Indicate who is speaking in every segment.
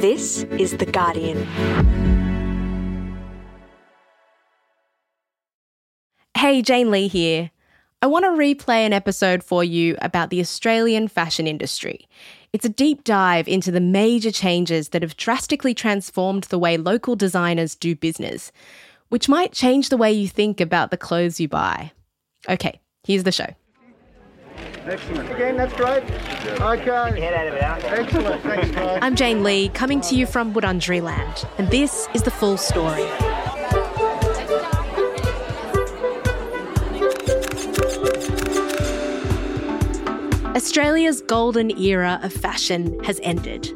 Speaker 1: This is The Guardian.
Speaker 2: Hey, Jane Lee here. I want to replay an episode for you about the Australian fashion industry. It's a deep dive into the major changes that have drastically transformed the way local designers do business, which might change the way you think about the clothes you buy. Okay, here's the show.
Speaker 3: Excellent. Again, that's great. Okay. Excellent. Thanks, guys.
Speaker 2: I'm Jane Lee, coming to you from Wurundjeri Land, and this is the full story. Australia's golden era of fashion has ended.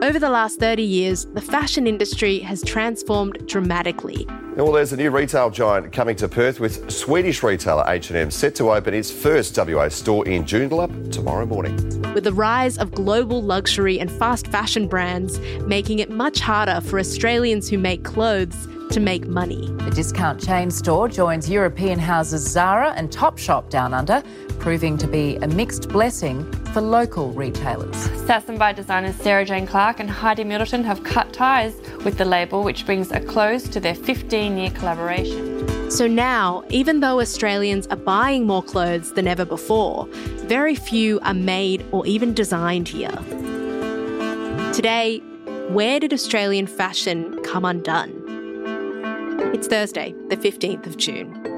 Speaker 2: Over the last 30 years, the fashion industry has transformed dramatically.
Speaker 4: Well, there's a new retail giant coming to Perth with Swedish retailer H&M set to open its first WA store in Joondalup tomorrow morning.
Speaker 2: With the rise of global luxury and fast fashion brands making it much harder for Australians who make clothes to make money.
Speaker 5: The discount chain store joins European houses Zara and Topshop down under, proving to be a mixed blessing for local retailers.
Speaker 6: Sass and Bide designers Sarah Jane Clark and Heidi Middleton have cut ties with the label, which brings a close to their 15 year collaboration.
Speaker 2: So now, even though Australians are buying more clothes than ever before, very few are made or even designed here. Today, where did Australian fashion come undone? It's Thursday, the 15th of June.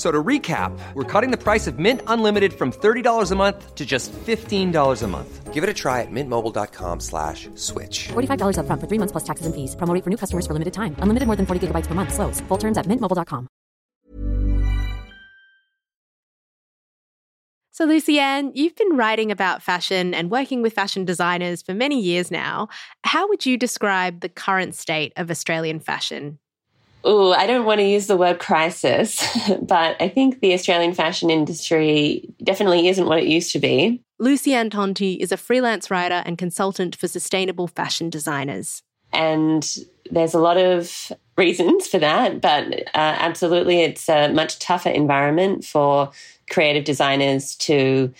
Speaker 7: F- So to recap, we're cutting the price of Mint Unlimited from $30 a month to just $15 a month. Give it a try at mintmobile.com slash switch.
Speaker 8: $45 upfront for three months plus taxes and fees. Promo rate for new customers for limited time. Unlimited more than 40 gigabytes per month. Slows. Full terms at mintmobile.com.
Speaker 2: So, Lucianne, you've been writing about fashion and working with fashion designers for many years now. How would you describe the current state of Australian fashion?
Speaker 9: Oh, I don't want to use the word crisis, but I think the Australian fashion industry definitely isn't what it used to be.
Speaker 2: Lucianne Tonti is a freelance writer and consultant for sustainable fashion designers.
Speaker 9: And there's a lot of reasons for that, but uh, absolutely, it's a much tougher environment for creative designers to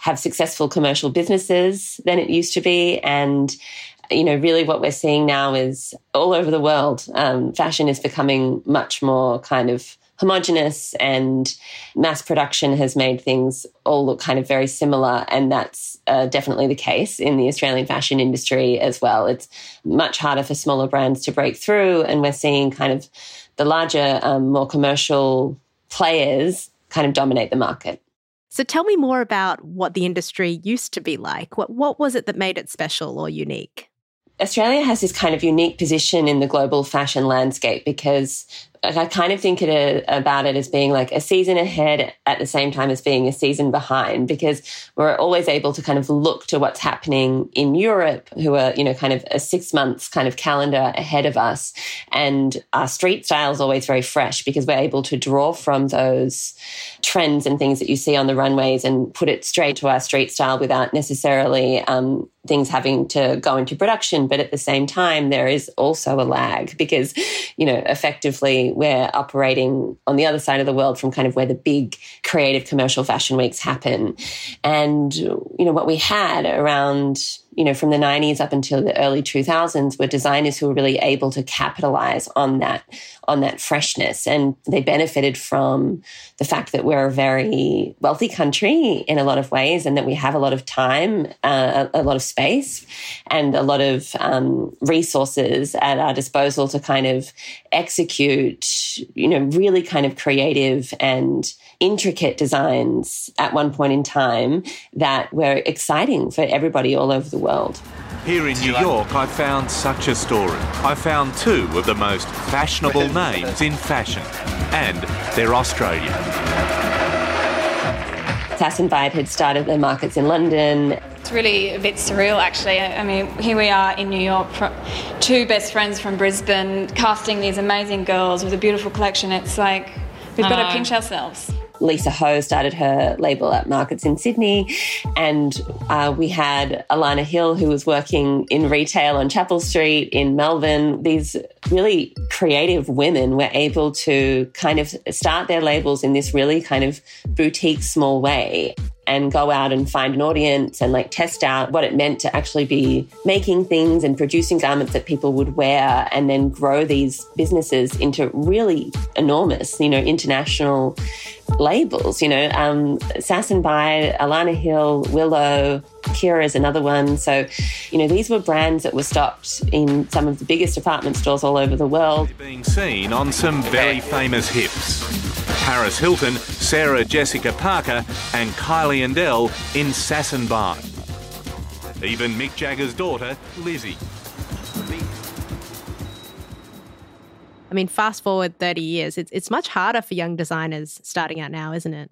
Speaker 9: have successful commercial businesses than it used to be. And you know, really what we're seeing now is all over the world, um, fashion is becoming much more kind of homogenous and mass production has made things all look kind of very similar. And that's uh, definitely the case in the Australian fashion industry as well. It's much harder for smaller brands to break through. And we're seeing kind of the larger, um, more commercial players kind of dominate the market.
Speaker 2: So, tell me more about what the industry used to be like. What, what was it that made it special or unique?
Speaker 9: Australia has this kind of unique position in the global fashion landscape because I kind of think it, uh, about it as being like a season ahead at the same time as being a season behind because we're always able to kind of look to what's happening in Europe, who are, you know, kind of a six months kind of calendar ahead of us. And our street style is always very fresh because we're able to draw from those trends and things that you see on the runways and put it straight to our street style without necessarily um, things having to go into production. But at the same time, there is also a lag because, you know, effectively we're operating on the other side of the world from kind of where the big creative commercial fashion weeks happen. And, you know, what we had around you know, from the 90s up until the early 2000s were designers who were really able to capitalize on that on that freshness and they benefited from the fact that we're a very wealthy country in a lot of ways and that we have a lot of time uh, a lot of space and a lot of um, resources at our disposal to kind of execute you know really kind of creative and intricate designs at one point in time that were exciting for everybody all over the world.
Speaker 10: Here in New York, I found such a story. I found two of the most fashionable names in fashion, and they're Australian.
Speaker 9: Sass and Bide had started their markets in London.
Speaker 11: It's really a bit surreal, actually. I mean, here we are in New York, two best friends from Brisbane, casting these amazing girls with a beautiful collection. It's like we've got to pinch ourselves.
Speaker 9: Lisa Ho started her label at Markets in Sydney. And uh, we had Alannah Hill, who was working in retail on Chapel Street in Melbourne. These really creative women were able to kind of start their labels in this really kind of boutique, small way and go out and find an audience and like test out what it meant to actually be making things and producing garments that people would wear and then grow these businesses into really enormous, you know, international labels, you know, um, Sass and Bide, Alannah Hill, Willow, Kira is another one. So, you know, these were brands that were stocked in some of the biggest department stores all over the world.
Speaker 10: Being seen on some very famous hips. Paris Hilton, Sarah Jessica Parker, and Kylie Endell in Sass and Bide. Even Mick Jagger's daughter, Lizzie.
Speaker 2: I mean, fast forward 30 years, it's, it's much harder for young designers starting out now, isn't it?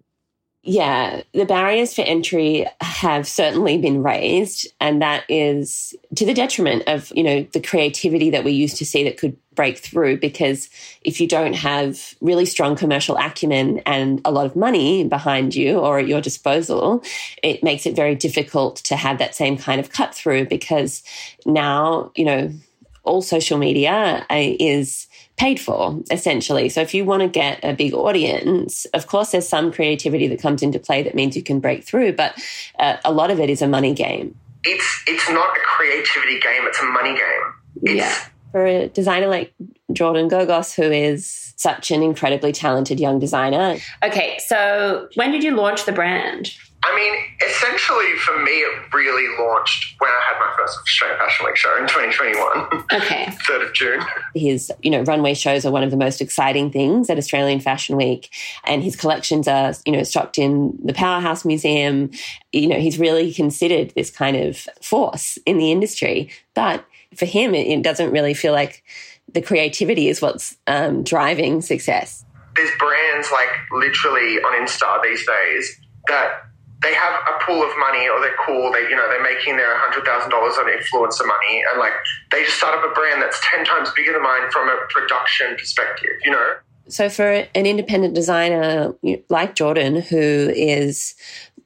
Speaker 9: Yeah, the barriers for entry have certainly been raised, and that is to the detriment of, you know, the creativity that we used to see that could break through because if you don't have really strong commercial acumen and a lot of money behind you or at your disposal, it makes it very difficult to have that same kind of cut through because now, you know, all social media uh, is paid for essentially. So if you want to get a big audience, of course, there's some creativity that comes into play that means you can break through, but uh, a lot of it is a money game.
Speaker 12: It's it's not a creativity game; it's a money game. It's,
Speaker 9: yeah, for a designer like Jordan Gogos, who is such an incredibly talented young designer.
Speaker 13: Okay, so when did you launch the brand?
Speaker 12: I mean, essentially for me, it really launched when I had my first Australian Fashion Week show in 2021.
Speaker 13: Okay.
Speaker 12: 3rd of June.
Speaker 9: His, you know, runway shows are one of the most exciting things at Australian Fashion Week. And his collections are, you know, stocked in the Powerhouse Museum. You know, he's really considered this kind of force in the industry. But for him, it, it doesn't really feel like the creativity is what's um, driving success.
Speaker 12: There's brands like literally on Insta these days that they have a pool of money or they're cool, they you know, they're making their hundred thousand dollars on influencer money and like they just start up a brand that's ten times bigger than mine from a production perspective, you know?
Speaker 9: So for an independent designer like Jordan who is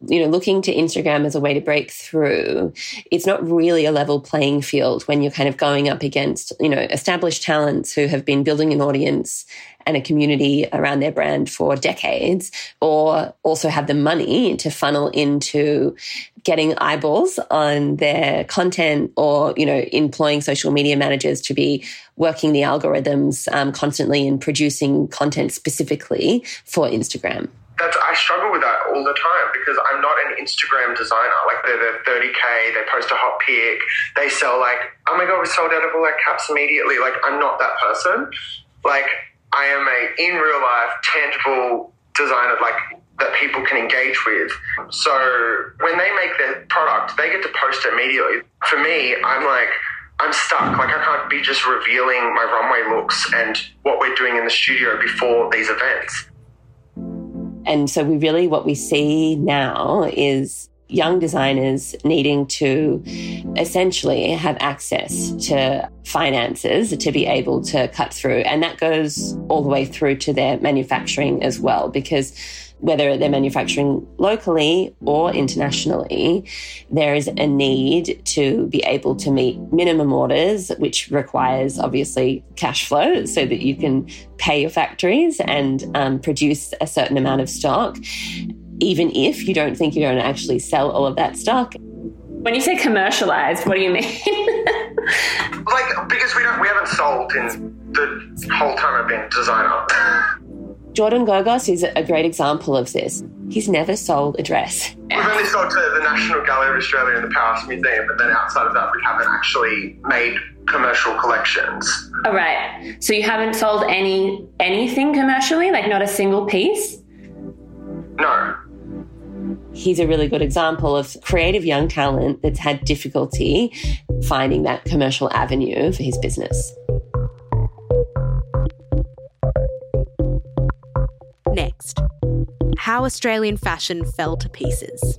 Speaker 9: you know, looking to Instagram as a way to break through, it's not really a level playing field when you're kind of going up against, you know, established talents who have been building an audience and a community around their brand for decades, or also have the money to funnel into getting eyeballs on their content or, you know, employing social media managers to be working the algorithms um, constantly and producing content specifically for Instagram
Speaker 12: that's I struggle with that all the time because I'm not an Instagram designer. Like they're, they're 30k, they post a hot pic, they sell like, oh my god, we sold out of all our caps immediately. Like I'm not that person. Like I am a in real life tangible designer like that people can engage with. So when they make their product, they get to post it immediately. For me, I'm like I'm stuck. Like I can't be just revealing my runway looks and what we're doing in the studio before these events.
Speaker 9: And so we really what we see now is young designers needing to essentially have access to finances to be able to cut through. And that goes all the way through to their manufacturing as well, because whether they're manufacturing locally or internationally, there is a need to be able to meet minimum orders, which requires obviously cash flow so that you can pay your factories and um, produce a certain amount of stock even if you don't think you're going to actually sell all of that stock.
Speaker 13: When you say commercialized, what do you mean?
Speaker 12: like because we don't we haven't sold in the whole time I've been designer.
Speaker 9: Jordan Gogos is a great example of this. He's never sold a dress.
Speaker 12: We've only sold to the National Gallery of Australia and the Paris Museum, but then outside of that, we haven't actually made commercial collections.
Speaker 13: All right. So you haven't sold any anything commercially, like not a single piece.
Speaker 12: No.
Speaker 9: He's a really good example of creative young talent that's had difficulty finding that commercial avenue for his business.
Speaker 2: How Australian fashion fell to pieces.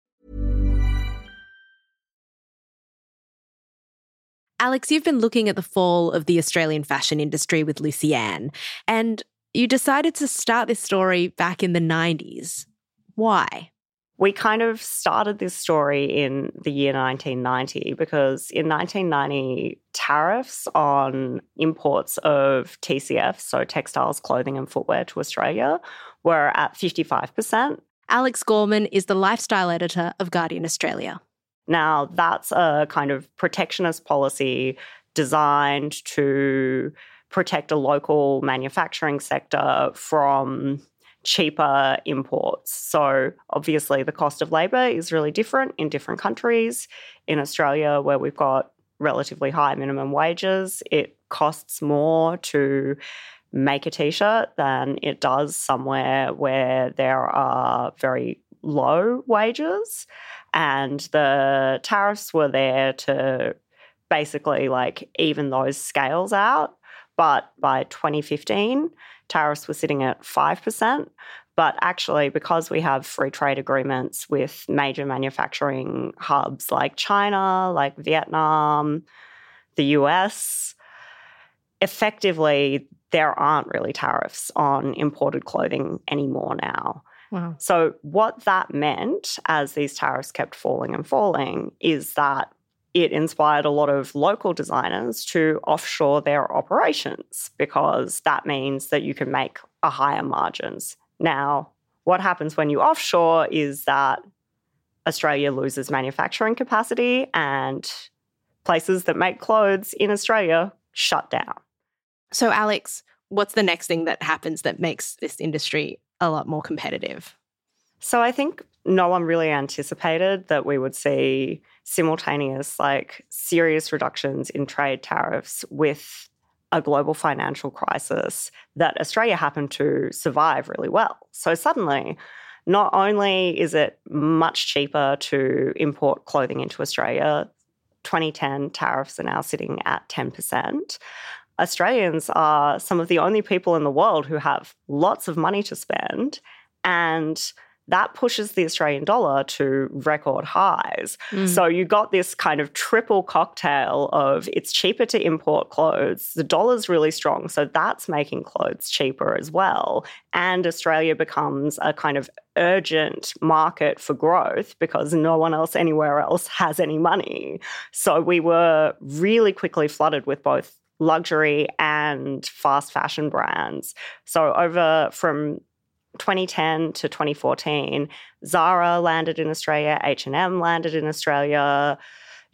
Speaker 2: Alyx, you've been looking at the fall of the Australian fashion industry with Lucy Ann, and you decided to start this story back in the 90s. Why?
Speaker 14: We kind of started this story in the year 1990 because in 1990, tariffs on imports of TCF, so textiles, clothing, and footwear to Australia, were at 55%.
Speaker 2: Alyx Gorman is the lifestyle editor of Guardian Australia.
Speaker 14: Now, that's a kind of protectionist policy designed to protect a local manufacturing sector from cheaper imports. So, obviously, the cost of labour is really different in different countries. In Australia, where we've got relatively high minimum wages, it costs more to make a t shirt than it does somewhere where there are very low wages and the tariffs were there to basically like even those scales out. But by 2015 tariffs were sitting at 5% but actually because we have free trade agreements with major manufacturing hubs like china like vietnam the us effectively there aren't really tariffs on imported clothing anymore now
Speaker 2: Wow.
Speaker 14: so, what that meant as these tariffs kept falling and falling is that it inspired a lot of local designers to offshore their operations because that means that you can make a higher margins. Now, what happens when you offshore is that Australia loses manufacturing capacity and places that make clothes in Australia shut down.
Speaker 2: So, Alyx, what's the next thing that happens that makes this industry a lot more competitive?
Speaker 14: So I think no one really anticipated that we would see simultaneous, like serious reductions in trade tariffs with a global financial crisis that Australia happened to survive really well. So suddenly, not only is it much cheaper to import clothing into Australia, 2010 tariffs are now sitting at 10%. Australians are some of the only people in the world who have lots of money to spend and that pushes the Australian dollar to record highs. Mm. So you got this kind of triple cocktail of it's cheaper to import clothes, the dollar's really strong, so that's making clothes cheaper as well. And Australia becomes a kind of urgent market for growth because no one else anywhere else has any money. So we were really quickly flooded with both luxury and fast fashion brands. So over from 2010 to 2014, Zara landed in Australia, H&M landed in Australia,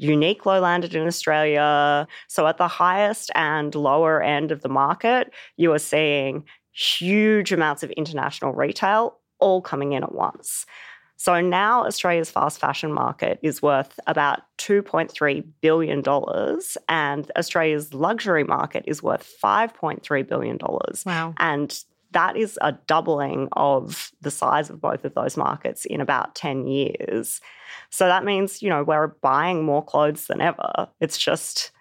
Speaker 14: Uniqlo landed in Australia. So at the highest and lower end of the market, you are seeing huge amounts of international retail all coming in at once. So now Australia's fast fashion market is worth about $2.3 billion, and Australia's luxury market is worth $5.3 billion.
Speaker 2: Wow.
Speaker 14: And that is a doubling of the size of both of those markets in about 10 years. So that means, you know, we're buying more clothes than ever. It's just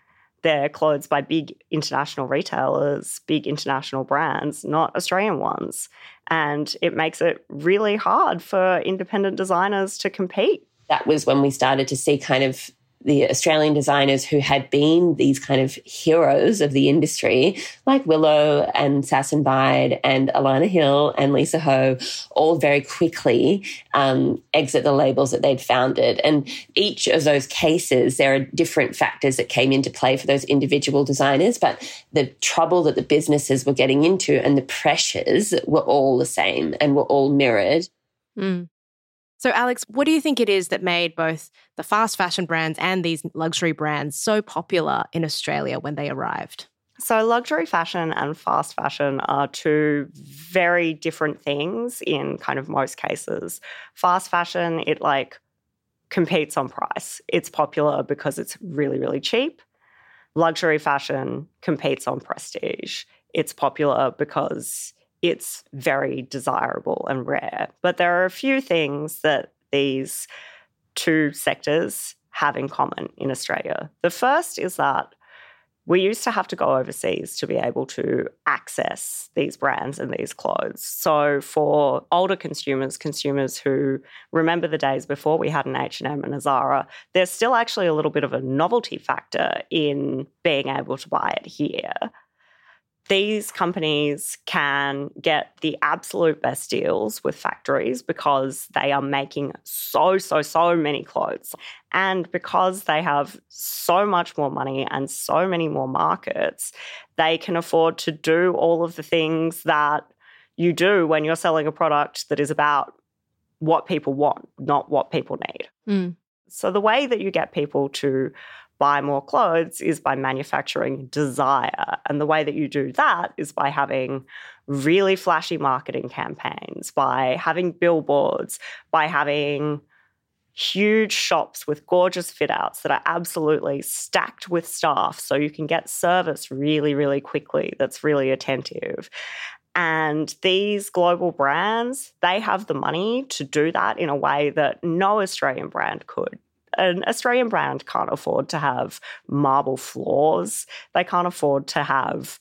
Speaker 14: they're clothes by big international retailers, big international brands, not Australian ones. And it makes it really hard for independent designers to compete.
Speaker 9: That was when we started to see kind of the Australian designers who had been these kind of heroes of the industry, like Willow and Sass and Bide and Alannah Hill and Lisa Ho, all very quickly um, exit the labels that they'd founded. And each of those cases, there are different factors that came into play for those individual designers, but the trouble that the businesses were getting into and the pressures were all the same and were all mirrored.
Speaker 2: Mm. So, Alyx, what do you think it is that made both the fast fashion brands and these luxury brands so popular in Australia when they arrived?
Speaker 14: So, luxury fashion and fast fashion are two very different things in kind of most cases. Fast fashion, it like competes on price. It's popular because it's really, really cheap. Luxury fashion competes on prestige. It's popular because it's very desirable and rare. But there are a few things that these two sectors have in common in Australia. The first is that we used to have to go overseas to be able to access these brands and these clothes. So for older consumers, consumers who remember the days before we had an H&M and a Zara, there's still actually a little bit of a novelty factor in being able to buy it here these companies can get the absolute best deals with factories because they are making so, so, so many clothes. And because they have so much more money and so many more markets, they can afford to do all of the things that you do when you're selling a product that is about what people want, not what people need.
Speaker 2: Mm.
Speaker 14: So, the way that you get people to buy more clothes is by manufacturing desire. And the way that you do that is by having really flashy marketing campaigns, by having billboards, by having huge shops with gorgeous fit outs that are absolutely stacked with staff so you can get service really, really quickly that's really attentive. And these global brands, they have the money to do that in a way that no Australian brand could an Australian brand can't afford to have marble floors. They can't afford to have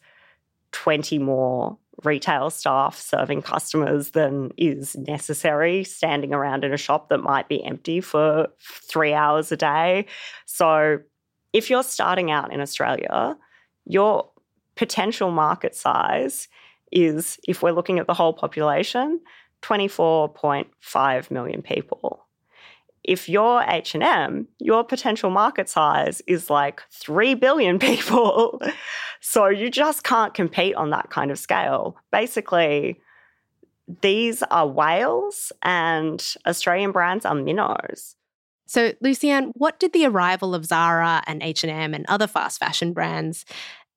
Speaker 14: 20 more retail staff serving customers than is necessary, standing around in a shop that might be empty for three hours a day. So, if you're starting out in Australia, your potential market size is, if we're looking at the whole population, 24.5 million people if you're H&M, your potential market size is like 3 billion people. so you just can't compete on that kind of scale. Basically, these are whales and Australian brands are minnows.
Speaker 2: So, Lucianne, what did the arrival of Zara and H&M and other fast fashion brands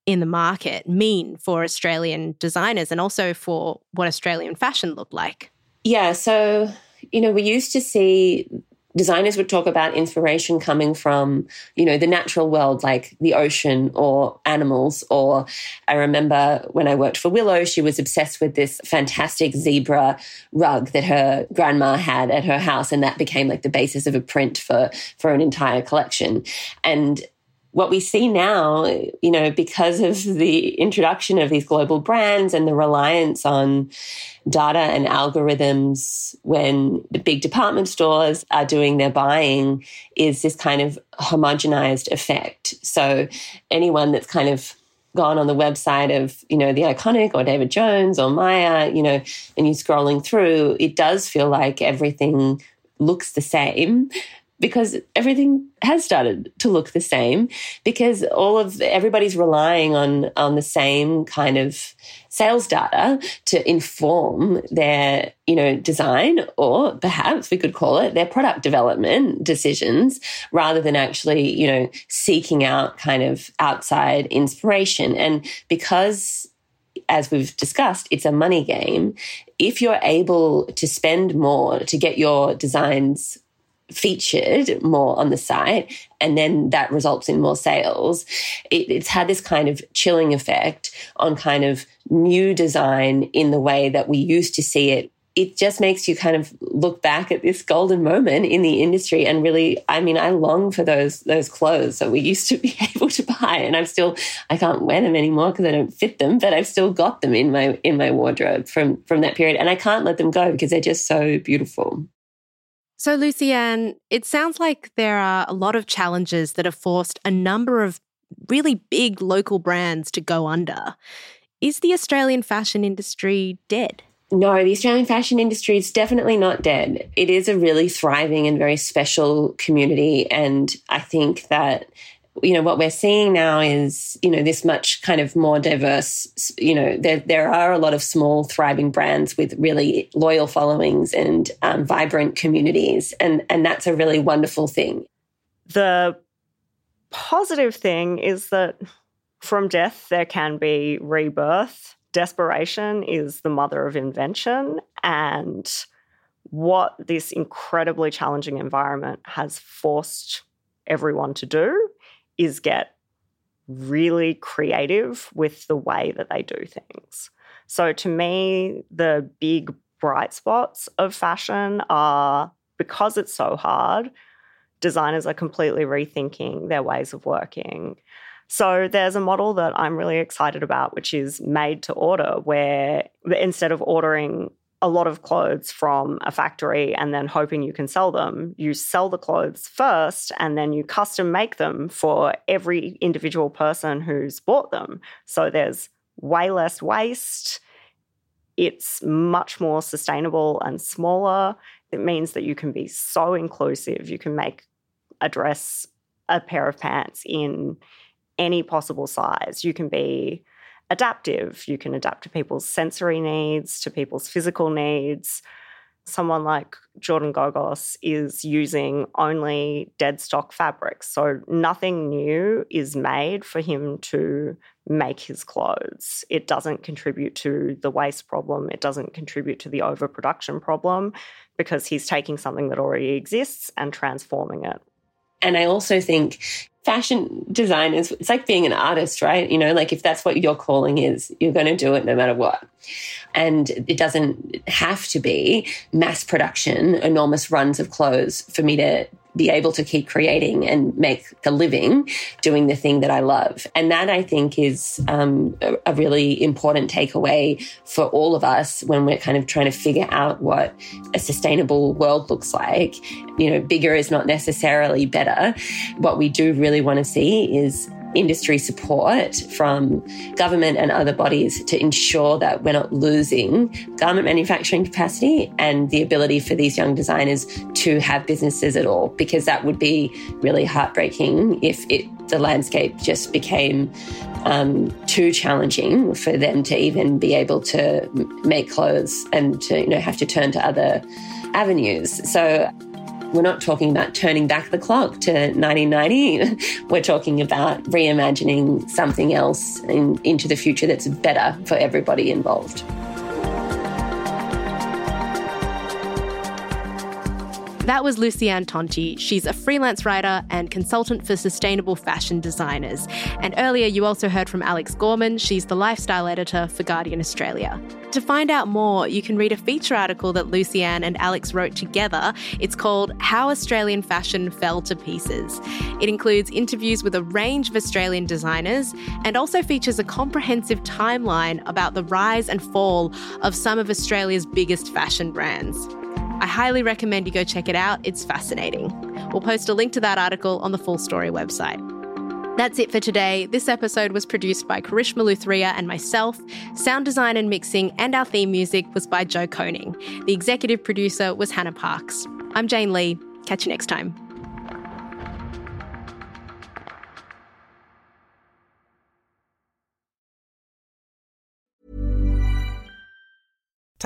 Speaker 2: in the market mean for Australian designers and also for what Australian fashion looked like?
Speaker 9: Yeah, so you know, we used to see designers would talk about inspiration coming from, you know, the natural world, like the ocean or animals. Or I remember when I worked for Willow, she was obsessed with this fantastic zebra rug that her grandma had at her house. And that became like the basis of a print for, for an entire collection. And what we see now, you know, because of the introduction of these global brands and the reliance on data and algorithms when the big department stores are doing their buying, is this kind of homogenized effect. So anyone that's kind of gone on the website of, you know, the iconic or David Jones or Myer you know, and you're scrolling through, it does feel like everything looks the same because everything has started to look the same because all of everybody's relying on on the same kind of sales data to inform their you know design or perhaps we could call it their product development decisions rather than actually you know seeking out kind of outside inspiration and because as we've discussed, it's a money game. If you're able to spend more to get your designs featured more on the site and then that results in more sales. It, it's had this kind of chilling effect on kind of new design in the way that we used to see it. It just makes you kind of look back at this golden moment in the industry and really i mean i long for those those clothes that we used to be able to buy and i'm still i can't wear them anymore because i don't fit them but i've still got them in my in my wardrobe from from that period and i can't let them go because they're just so beautiful
Speaker 2: so, Lucianne, it sounds like there are a lot of challenges that have forced a number of really big local brands to go under. Is the Australian fashion industry dead?
Speaker 9: No, the Australian fashion industry is definitely not dead. It is a really thriving and very special community. And I think that you know what we're seeing now is you know this much kind of more diverse you know there there are a lot of small thriving brands with really loyal followings and um, vibrant communities and and that's a really wonderful thing.
Speaker 14: The positive thing is that from death there can be rebirth. Desperation is the mother of invention and what this incredibly challenging environment has forced everyone to do is get really creative with the way that they do things. So to me, the big bright spots of fashion are because it's so hard, designers are completely rethinking their ways of working. So there's a model that I'm really excited about, which is made to order, where instead of ordering a lot of clothes from a factory and then hoping you can sell them. You sell the clothes first and then you custom make them for every individual person who's bought them. So there's way less waste. It's much more sustainable and smaller. It means that you can be so inclusive. You can make a dress, a pair of pants in any possible size. You can be adaptive. You can adapt to people's sensory needs, to people's physical needs. Someone like Jordan Gogos is using only dead stock fabrics. So nothing new is made for him to make his clothes. It doesn't contribute to the waste problem. It doesn't contribute to the overproduction problem because he's taking something that already exists and transforming it.
Speaker 9: And I also think fashion design is it's like being an artist, right? You know, like if that's what your calling is, you're going to do it no matter what. And it doesn't have to be mass production, enormous runs of clothes for me to be able to keep creating and make a living doing the thing that I love. And that I think is um, a, a really important takeaway for all of us when we're kind of trying to figure out what a sustainable world looks like. You know, bigger is not necessarily better. What we do really want to see is industry support from government and other bodies to ensure that we're not losing garment manufacturing capacity and the ability for these young designers to have businesses at all, because that would be really heartbreaking if it, the landscape just became um, too challenging for them to even be able to make clothes and to you know have to turn to other avenues. So we're not talking about turning back the clock to 1990. We're talking about reimagining something else in, into the future that's better for everybody involved.
Speaker 2: That was Lucianne Tonti. She's a freelance writer and consultant for sustainable fashion designers. And earlier, you also heard from Alyx Gorman. She's the lifestyle editor for Guardian Australia. To find out more, you can read a feature article that Lucianne and Alyx wrote together. It's called How Australian Fashion Fell to Pieces. It includes interviews with a range of Australian designers and also features a comprehensive timeline about the rise and fall of some of Australia's biggest fashion brands. I highly recommend you go check it out. It's fascinating. We'll post a link to that article on the Full Story website. That's it for today. This episode was produced by Karishma Luthria and myself. Sound design and mixing and our theme music was by Joe Koning. The executive producer was Hannah Parks. I'm Jane Lee. Catch you next time.